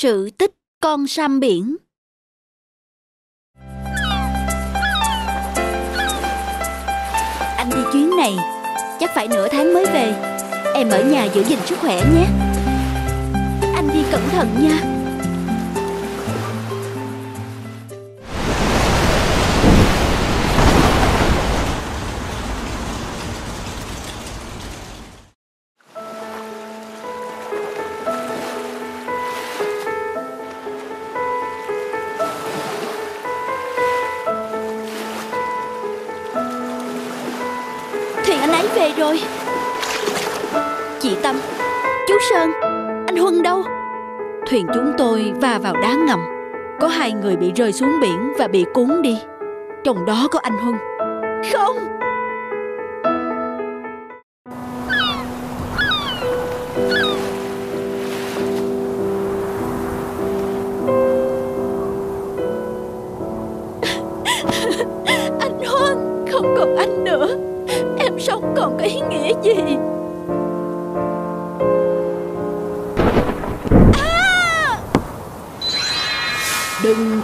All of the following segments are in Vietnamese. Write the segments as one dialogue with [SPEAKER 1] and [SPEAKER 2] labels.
[SPEAKER 1] Sự tích con sam biển. Anh đi chuyến này, Chắc phải nửa tháng mới về. Em ở nhà giữ gìn sức khỏe nhé. Anh đi cẩn thận nha. Ấy về rồi. Chị Tâm Chú Sơn Anh Huân đâu? Thuyền chúng tôi va vào đá ngầm. Có hai người bị rơi xuống biển và bị cuốn đi. Trong đó có anh Huân. Không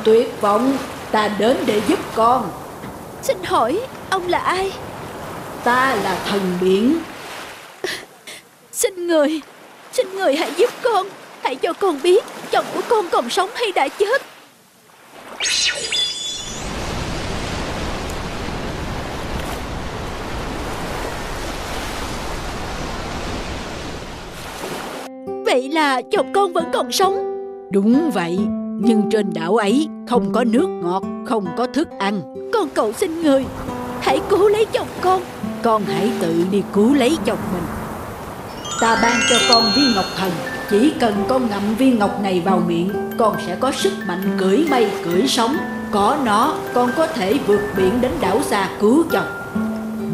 [SPEAKER 2] tuyệt vọng, ta đến để giúp con.
[SPEAKER 1] Xin hỏi ông là ai?
[SPEAKER 2] Ta là thần biển.
[SPEAKER 1] Xin người Xin người hãy giúp con. Hãy cho con biết Chồng của con còn sống hay đã chết. Vậy là chồng con vẫn còn sống?
[SPEAKER 2] Đúng vậy, nhưng trên đảo ấy không có nước ngọt, không có thức ăn.
[SPEAKER 1] Con cầu xin người Hãy cứu lấy chồng con
[SPEAKER 2] Con hãy tự đi cứu lấy chồng mình. Ta ban cho con viên ngọc thần. Chỉ cần con ngậm viên ngọc này vào miệng, con sẽ có sức mạnh cưỡi mây, cưỡi sóng. Có nó, con có thể vượt biển đến đảo xa cứu chồng.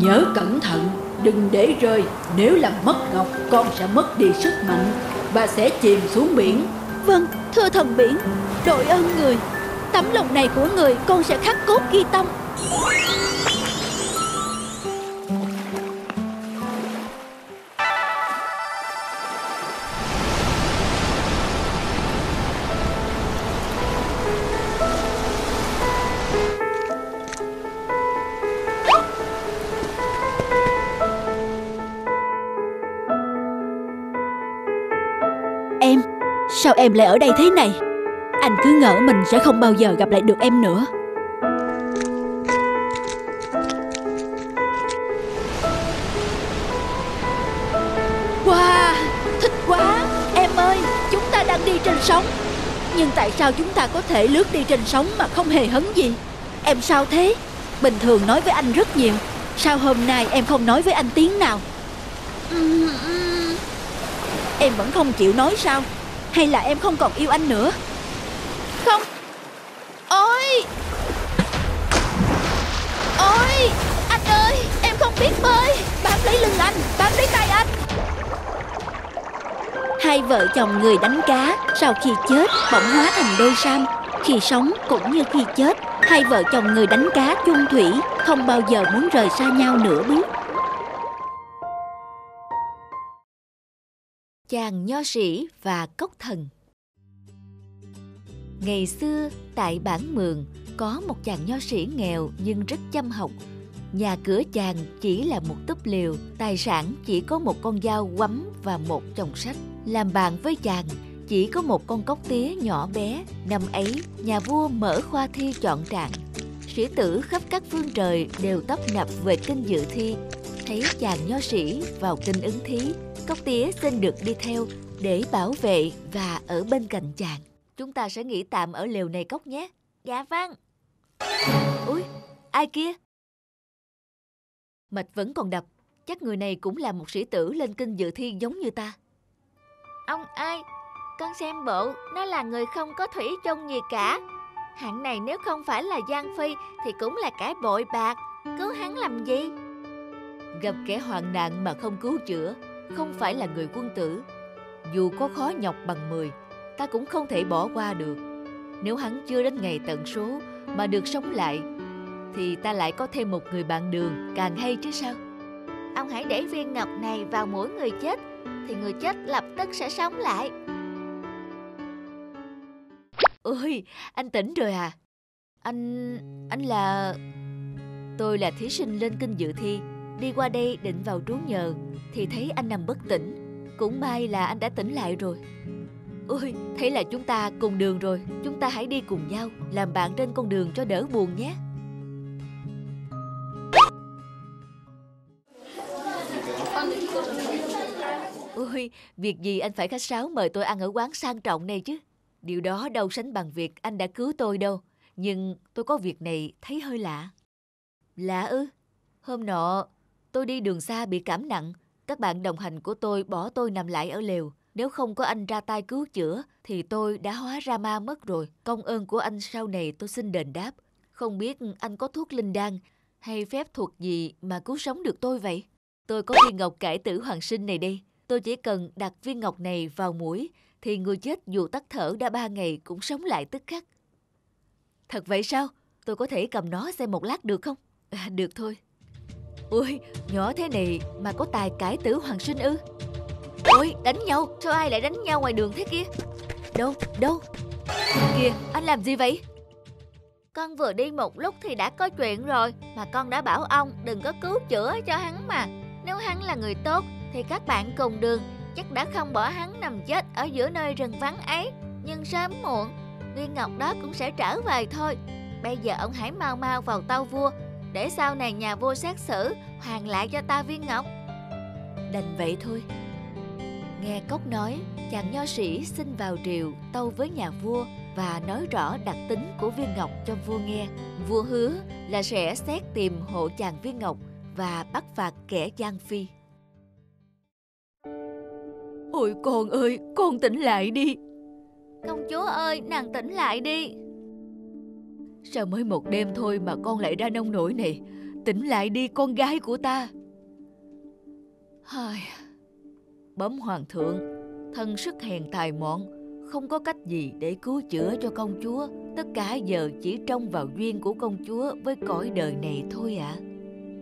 [SPEAKER 2] Nhớ cẩn thận, đừng để rơi. Nếu làm mất ngọc, con sẽ mất đi sức mạnh và sẽ chìm xuống biển.
[SPEAKER 1] Vâng thưa thần biển Đội ơn người, Tấm lòng này của người, con sẽ khắc cốt ghi tâm. Em, Sao em lại ở đây thế này? Cứ ngỡ mình sẽ không bao giờ gặp lại được em nữa. Wow, Thích quá. Em ơi, Chúng ta đang đi trên sóng. Nhưng tại sao chúng ta có thể lướt đi trên sóng Mà không hề hấn gì? Em sao thế? Bình thường nói với anh rất nhiều. Sao hôm nay em không nói với anh tiếng nào? Em vẫn không chịu nói sao? Hay là em không còn yêu anh nữa? Lấy lưng anh Bám lấy tay anh. Hai vợ chồng người đánh cá Sau khi chết bỗng hóa thành đôi sam. Khi sống cũng như khi chết Hai vợ chồng người đánh cá chung thủy Không bao giờ muốn rời xa nhau nửa bước.
[SPEAKER 3] Chàng nho sĩ và cốc thần. Ngày xưa, tại bản Mường, có một chàng nho sĩ nghèo nhưng rất chăm học. Nhà cửa chàng chỉ là một túp liều, tài sản chỉ có một con dao quắm và một chồng sách. Làm bạn với chàng, chỉ có một con cóc tía nhỏ bé. Năm ấy, nhà vua mở khoa thi chọn trạng. Sĩ tử khắp các phương trời đều tấp nập về kinh dự thi. Thấy chàng nho sĩ vào kinh ứng thí, cóc tía xin được đi theo để bảo vệ và ở bên cạnh chàng. Chúng ta sẽ nghỉ tạm ở lều này cốc nhé. Dạ vâng. Úi, ai kia? Mạch vẫn còn đập. Chắc người này cũng là một sĩ tử lên kinh dự thi giống như ta. Ông ơi, con xem bộ nó là người không có thủy chung gì cả. Hạng này nếu không phải là Giang Phi thì cũng là kẻ bội bạc. Cứu hắn làm gì? Gặp kẻ hoạn nạn mà không cứu chữa, không phải là người quân tử. Dù có khó nhọc bằng 10, ta cũng không thể bỏ qua được. Nếu hắn chưa đến ngày tận số mà được sống lại, thì ta lại có thêm một người bạn đường càng hay chứ sao? Ông hãy để viên ngọc này vào mỗi người chết, thì người chết lập tức sẽ sống lại. Ôi, anh tỉnh rồi à? Anh... anh là... Tôi là thí sinh lên kinh dự thi, đi qua đây định vào trú nhờ, thì thấy anh nằm bất tỉnh. Cũng may là anh đã tỉnh lại rồi. Ôi, thế là chúng ta cùng đường rồi, chúng ta hãy đi cùng nhau, làm bạn trên con đường cho đỡ buồn nhé. Ôi, việc gì anh phải khách sáo mời tôi ăn ở quán sang trọng này chứ? Điều đó đâu sánh bằng việc anh đã cứu tôi đâu. Nhưng tôi có việc này thấy hơi lạ. Lạ ư? Hôm nọ, tôi đi đường xa bị cảm nặng. Các bạn đồng hành của tôi bỏ tôi nằm lại ở lều. Nếu không có anh ra tay cứu chữa, thì tôi đã hóa ra ma mất rồi. Công ơn của anh sau này tôi xin đền đáp. Không biết anh có thuốc linh đan hay phép thuật gì mà cứu sống được tôi vậy? Tôi có viên ngọc cải tử hoàng sinh này đây. Tôi chỉ cần đặt viên ngọc này vào mũi thì người chết dù tắt thở đã ba ngày cũng sống lại tức khắc. Thật vậy sao? Tôi có thể cầm nó xem một lát được không? À, được thôi. Ôi, nhỏ thế này mà có tài cải tử hoàng sinh ư? Ôi, đánh nhau, sao ai lại đánh nhau ngoài đường thế kia? Đâu, đâu? Kìa, anh làm gì vậy? Con vừa đi một lúc thì đã có chuyện rồi Mà con đã bảo ông đừng có cứu chữa cho hắn mà Nếu hắn là người tốt thì các bạn cùng đường chắc đã không bỏ hắn nằm chết ở giữa nơi rừng vắng ấy. Nhưng sớm muộn, viên ngọc đó cũng sẽ trở về thôi. Bây giờ ông hãy mau mau vào tâu vua, để sau này nhà vua xét xử, hoàn lại cho ta viên ngọc. Đành vậy thôi. Nghe Cốc nói, chàng nho sĩ xin vào triều tâu với nhà vua và nói rõ đặc tính của viên ngọc cho vua nghe. Vua hứa là sẽ xét tìm hộ chàng viên ngọc và bắt phạt kẻ gian phi. Ôi con ơi, con tỉnh lại đi. Công chúa ơi, nàng tỉnh lại đi. Sao mới một đêm thôi mà con lại ra nông nổi này? Tỉnh lại đi con gái của ta. Hai... Bấm hoàng thượng, thân sức hèn tài mọn, không có cách gì để cứu chữa cho công chúa. Tất cả giờ chỉ trông vào duyên của công chúa với cõi đời này thôi ạ. À.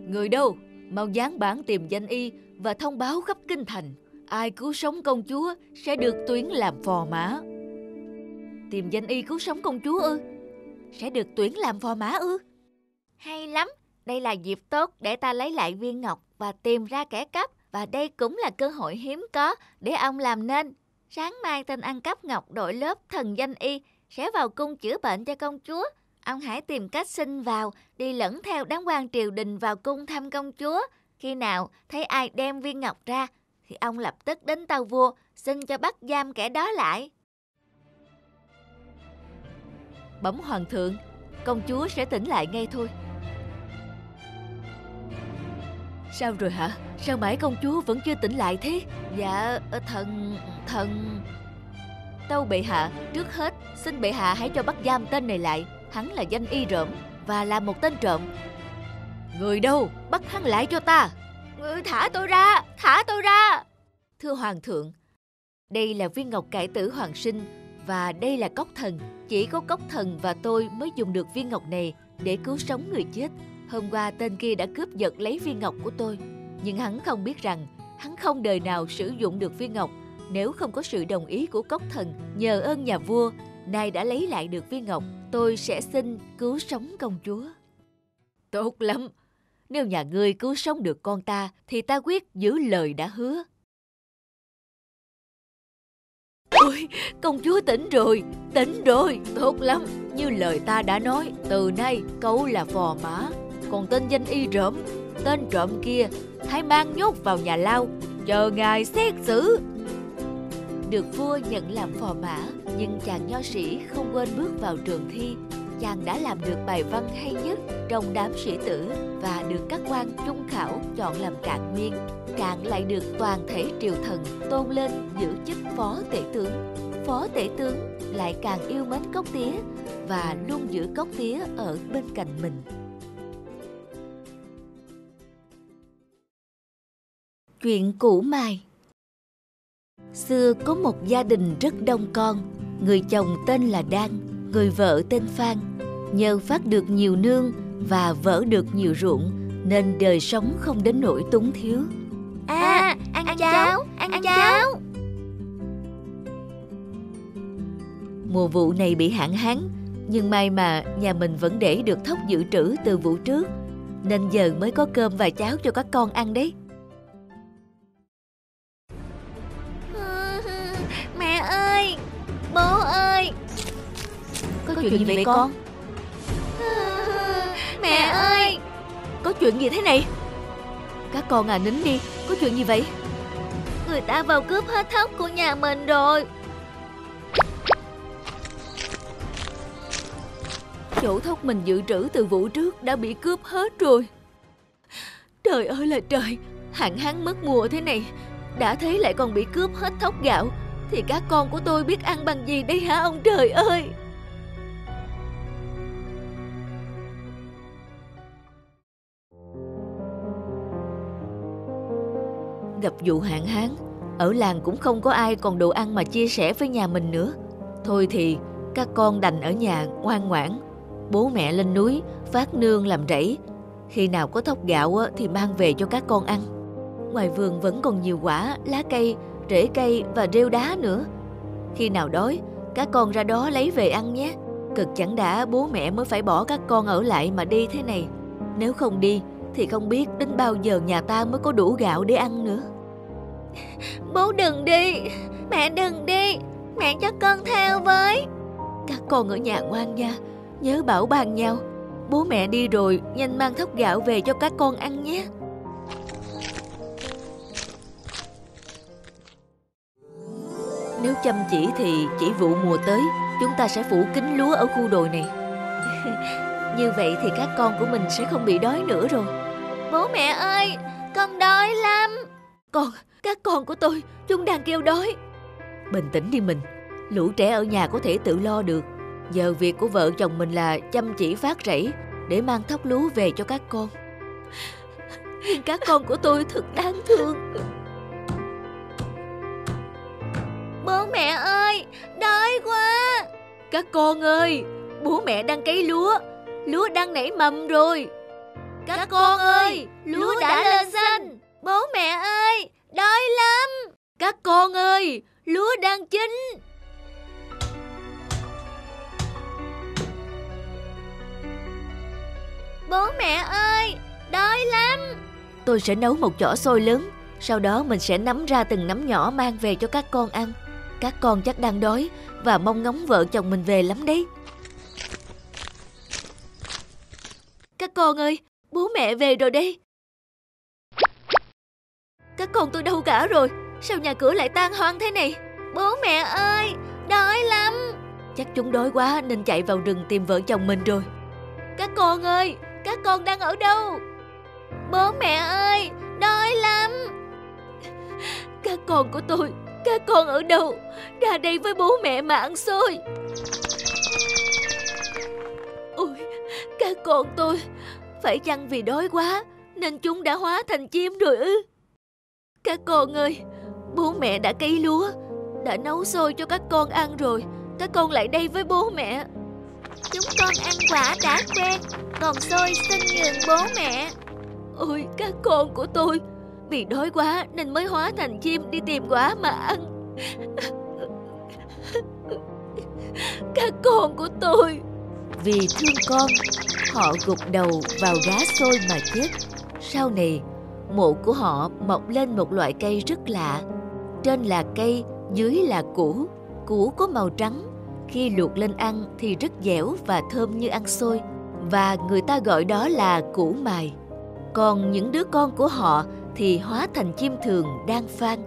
[SPEAKER 3] Người đâu? Mau dán bản tìm danh y và thông báo khắp kinh thành ai cứu sống công chúa sẽ được tuyển làm phò mã. Tìm danh y cứu sống công chúa ư? Sẽ được tuyển làm phò mã ư? Hay lắm, đây là dịp tốt để ta lấy lại viên ngọc và tìm ra kẻ cắp. Và đây cũng là cơ hội hiếm có để ông làm nên. Sáng mai tên ăn cắp ngọc đội lớp thần danh y sẽ vào cung chữa bệnh cho công chúa. Ông hãy tìm cách xin vào, đi lẫn theo đám quan triều đình vào cung thăm công chúa. Khi nào thấy ai đem viên ngọc ra thì ông lập tức đến tàu vua xin cho bắt giam kẻ đó lại. Bấm hoàng thượng, công chúa sẽ tỉnh lại ngay thôi. Sao rồi hả? Sao mãi công chúa vẫn chưa tỉnh lại thế? Dạ, thần... thần... Tâu bệ hạ, trước hết, xin bệ hạ hãy cho bắt giam tên này lại. Hắn là danh y rộm và là một tên trộm. Người đâu? Bắt hắn lại cho ta! Ừ, thả tôi ra, thả tôi ra. Thưa Hoàng thượng, đây là viên ngọc cải tử hoàng sinh và đây là cốc thần. Chỉ có cốc thần và tôi mới dùng được viên ngọc này để cứu sống người chết. Hôm qua tên kia đã cướp giật lấy viên ngọc của tôi. Nhưng hắn không biết rằng hắn không đời nào sử dụng được viên ngọc nếu không có sự đồng ý của cốc thần. Nhờ ơn nhà vua, nay đã lấy lại được viên ngọc, tôi sẽ xin cứu sống công chúa. Tốt lắm, nếu nhà ngươi cứu sống được con ta, thì ta quyết giữ lời đã hứa. Ôi, công chúa tỉnh rồi, tỉnh rồi, tốt lắm. Như lời ta đã nói, từ nay cậu là phò mã. Còn tên danh y trộm, tên trộm kia, hãy mang nhốt vào nhà lao, chờ ngài xét xử. Được vua nhận làm phò mã, nhưng chàng nho sĩ không quên bước vào trường thi chàng đã làm được bài văn hay nhất trong đám sĩ tử và được các quan trung khảo chọn làm trạng nguyên. Trạng lại được toàn thể triều thần tôn lên giữ chức phó tể tướng. Phó tể tướng lại càng yêu mến cốc tía và luôn giữ cốc tía ở bên cạnh mình. Chuyện cũ mai Xưa có một gia đình rất đông con, người chồng tên là Đan, người vợ tên Phan nhờ phát được nhiều nương và vỡ được nhiều ruộng nên đời sống không đến nỗi túng thiếu.
[SPEAKER 1] À, ăn, ăn cháo, ăn, ăn cháo.
[SPEAKER 3] Mùa vụ này bị hạn hán, nhưng may mà nhà mình vẫn để được thóc dự trữ từ vụ trước, nên giờ mới có cơm và cháo cho các con ăn đấy. Có, chuyện, gì vậy con?
[SPEAKER 4] Mẹ ơi,
[SPEAKER 3] có chuyện gì thế này? Các con à nín đi, có chuyện gì vậy?
[SPEAKER 4] Người ta vào cướp hết thóc của nhà mình rồi.
[SPEAKER 3] Chỗ thóc mình dự trữ từ vụ trước đã bị cướp hết rồi. Trời ơi là trời! Hạn hán mất mùa thế này. Đã thế lại còn bị cướp hết thóc gạo. Thì các con của tôi biết ăn bằng gì đây hả ông trời ơi Gặp vụ hạn hán. Ở làng cũng không có ai còn đồ ăn mà chia sẻ với nhà mình nữa. Thôi thì các con đành ở nhà ngoan ngoãn. Bố mẹ lên núi phát nương làm rẫy. Khi nào có thóc gạo thì mang về cho các con ăn. Ngoài vườn vẫn còn nhiều quả, lá cây, rễ cây và rêu đá nữa. Khi nào đói, các con ra đó lấy về ăn nhé. Cực chẳng đã bố mẹ mới phải bỏ các con ở lại mà đi thế này. Nếu không đi thì không biết đến bao giờ nhà ta mới có đủ gạo để ăn nữa.
[SPEAKER 4] Bố đừng đi, mẹ đừng đi, mẹ cho con theo với.
[SPEAKER 3] Các con ở nhà ngoan nha, nhớ bảo ban nhau. Bố mẹ đi rồi, nhanh mang thóc gạo về cho các con ăn nhé. Nếu chăm chỉ thì chỉ vụ mùa tới, chúng ta sẽ phủ kín lúa ở khu đồi này. Như vậy thì các con của mình sẽ không bị đói nữa rồi.
[SPEAKER 4] Bố mẹ ơi, con đói lắm.
[SPEAKER 3] Con, các con của tôi, chúng đang kêu đói. Bình tĩnh đi mình, lũ trẻ ở nhà có thể tự lo được. Giờ việc của vợ chồng mình là chăm chỉ phát rẫy để mang thóc lúa về cho các con. Các con của tôi thật đáng thương.
[SPEAKER 4] Bố mẹ ơi, đói quá.
[SPEAKER 3] Các con ơi, bố mẹ đang cấy lúa, lúa đang nảy mầm rồi.
[SPEAKER 4] Các con ơi, lúa đã lên xanh. Bố mẹ ơi, đói lắm.
[SPEAKER 3] Các con ơi, lúa đang chín.
[SPEAKER 4] Bố mẹ ơi, đói lắm.
[SPEAKER 3] Tôi sẽ nấu một chỏ xôi lớn, sau đó mình sẽ nắm ra từng nắm nhỏ mang về cho các con ăn. Các con chắc đang đói và mong ngóng vợ chồng mình về lắm đấy. Con ơi, bố mẹ về rồi đây. Các con tôi đâu cả rồi, sao nhà cửa lại tan hoang thế này?
[SPEAKER 4] Bố mẹ ơi, đói lắm.
[SPEAKER 3] Chắc chúng đói quá nên chạy vào rừng tìm vợ chồng mình rồi. Các con ơi, các con đang ở đâu?
[SPEAKER 4] Bố mẹ ơi, đói lắm.
[SPEAKER 3] Các con của tôi, các con ở đâu? Ra đây với bố mẹ mà ăn xôi. Ôi, các con tôi, phải chăng vì đói quá nên chúng đã hóa thành chim rồi ư? Các con ơi, bố mẹ đã cấy lúa, đã nấu xôi cho các con ăn rồi. Các con lại đây với bố mẹ.
[SPEAKER 4] Chúng con ăn quả đã quen, còn xôi xin nhường bố mẹ.
[SPEAKER 3] Ôi, các con của tôi, vì đói quá nên mới hóa thành chim đi tìm quả mà ăn. Các con của tôi vì thương con, Họ gục đầu vào gá xôi mà chết. Sau này, Mộ của họ mọc lên một loại cây rất lạ. Trên là cây, Dưới là củ. Củ có màu trắng. Khi luộc lên ăn thì rất dẻo và thơm như ăn xôi, Và người ta gọi đó là củ mài. Còn những đứa con của họ Thì hóa thành chim thường đang phan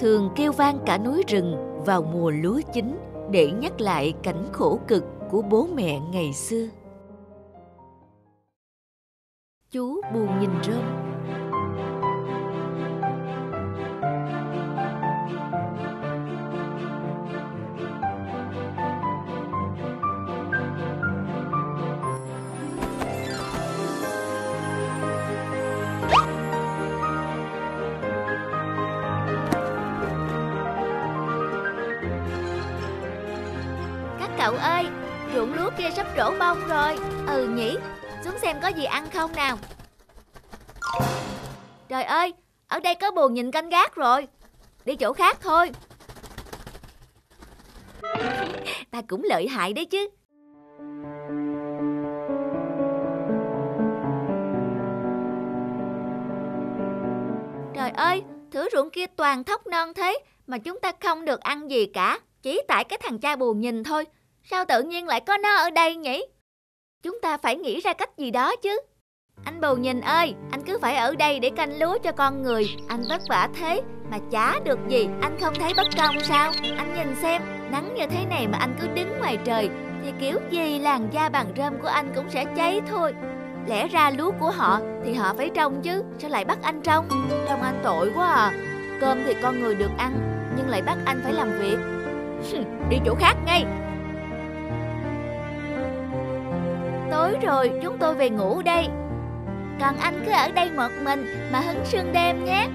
[SPEAKER 3] Thường kêu vang cả núi rừng vào mùa lúa chín để nhắc lại cảnh khổ cực của bố mẹ ngày xưa. Chú buồn nhìn rơm
[SPEAKER 4] xem có gì ăn không nào Trời ơi, ở đây có buồn nhìn canh gác rồi Đi chỗ khác thôi
[SPEAKER 3] ta cũng lợi hại đấy chứ. Trời ơi, thử ruộng kia toàn thóc non thế mà chúng ta không được ăn gì cả. Chỉ tại cái thằng cha buồn nhìn thôi. Sao tự nhiên lại có nó ở đây nhỉ? Chúng ta phải nghĩ ra cách gì đó chứ. Anh bầu nhìn ơi, anh cứ phải ở đây để canh lúa cho con người. Anh vất vả thế mà chả được gì, anh không thấy bất công sao? Anh nhìn xem, nắng như thế này mà anh cứ đứng ngoài trời thì kiểu gì làn da bằng rơm của anh cũng sẽ cháy thôi. Lẽ ra lúa của họ thì họ phải trồng chứ, sao lại bắt anh trồng? Trông anh tội quá à. Cơm thì con người được ăn, nhưng lại bắt anh phải làm việc. Đi chỗ khác ngay. Tối rồi, chúng tôi về ngủ đây. Còn anh cứ ở đây một mình mà hứng sương đêm nhé.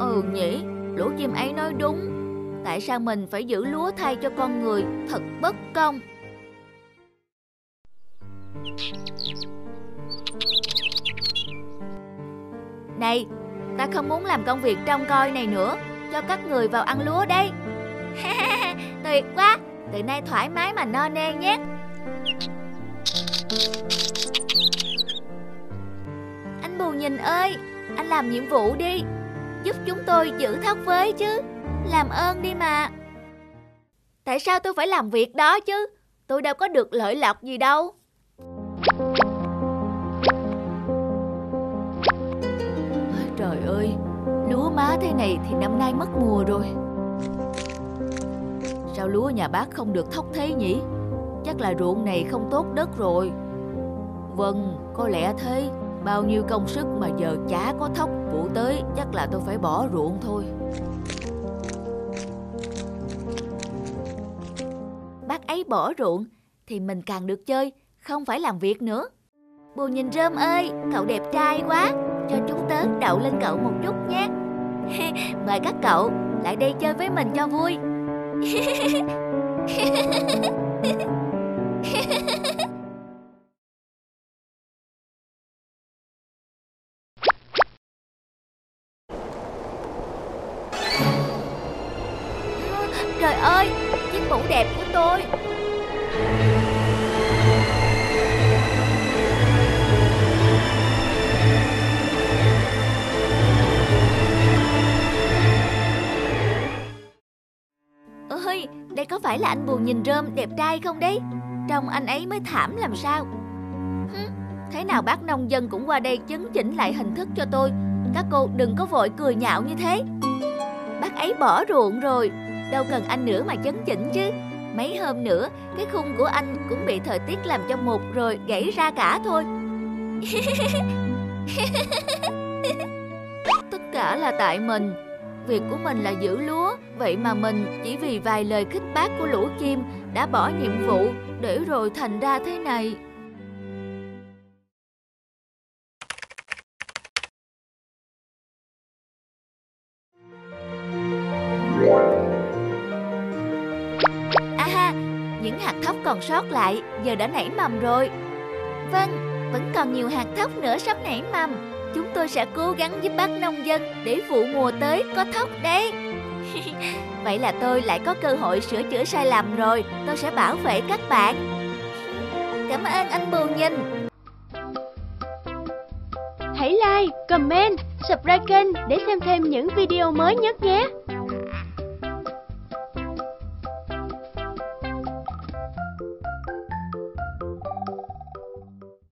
[SPEAKER 3] Ừ nhỉ, lũ chim ấy nói đúng. Tại sao mình phải giữ lúa thay cho con người thật bất công. Này, ta không muốn làm công việc trông coi này nữa, cho các người vào ăn lúa đây. Tuyệt quá, từ nay thoải mái mà no nê nhé. Anh Bù Nhìn ơi, anh làm nhiệm vụ đi, giúp chúng tôi giữ thóc với chứ, làm ơn đi mà. Tại sao tôi phải làm việc đó chứ, tôi đâu có được lợi lộc gì đâu. Trời ơi, lúa má thế này thì năm nay mất mùa rồi. Sao lúa nhà bác không được thóc thế nhỉ? Chắc là ruộng này không tốt đất rồi. Vâng, có lẽ thế. Bao nhiêu công sức mà giờ chả có thóc vụ tới chắc là tôi phải bỏ ruộng thôi. Bác ấy bỏ ruộng thì mình càng được chơi, không phải làm việc nữa. Bù nhìn rơm ơi, cậu đẹp trai quá, cho chúng tớ đậu lên cậu một chút nhé. Mời các cậu lại đây chơi với mình cho vui. Trời ơi, chiếc mũ đẹp của tôi. Có phải là anh buồn nhìn rơm đẹp trai không đấy? Trông anh ấy mới thảm làm sao? Hứ, thế nào bác nông dân cũng qua đây chấn chỉnh lại hình thức cho tôi. Các cô đừng có vội cười nhạo như thế. Bác ấy bỏ ruộng rồi, đâu cần anh nữa mà chấn chỉnh chứ. Mấy hôm nữa, cái khung của anh cũng bị thời tiết làm cho mục rồi gãy ra cả thôi. Tất cả là tại mình. Việc của mình là giữ lúa, vậy mà mình chỉ vì vài lời khích bác của lũ chim đã bỏ nhiệm vụ để rồi thành ra thế này. Aha, ha, những hạt thóc còn sót lại giờ đã nảy mầm rồi. Vâng, vẫn còn nhiều hạt thóc nữa sắp nảy mầm. Chúng tôi sẽ cố gắng giúp bác nông dân để vụ mùa tới có thóc đấy. Vậy là tôi lại có cơ hội sửa chữa sai lầm rồi. Tôi sẽ bảo vệ các bạn. Cảm ơn anh Bù Nhìn.
[SPEAKER 5] Hãy like, comment, subscribe kênh để xem thêm những video mới nhất nhé.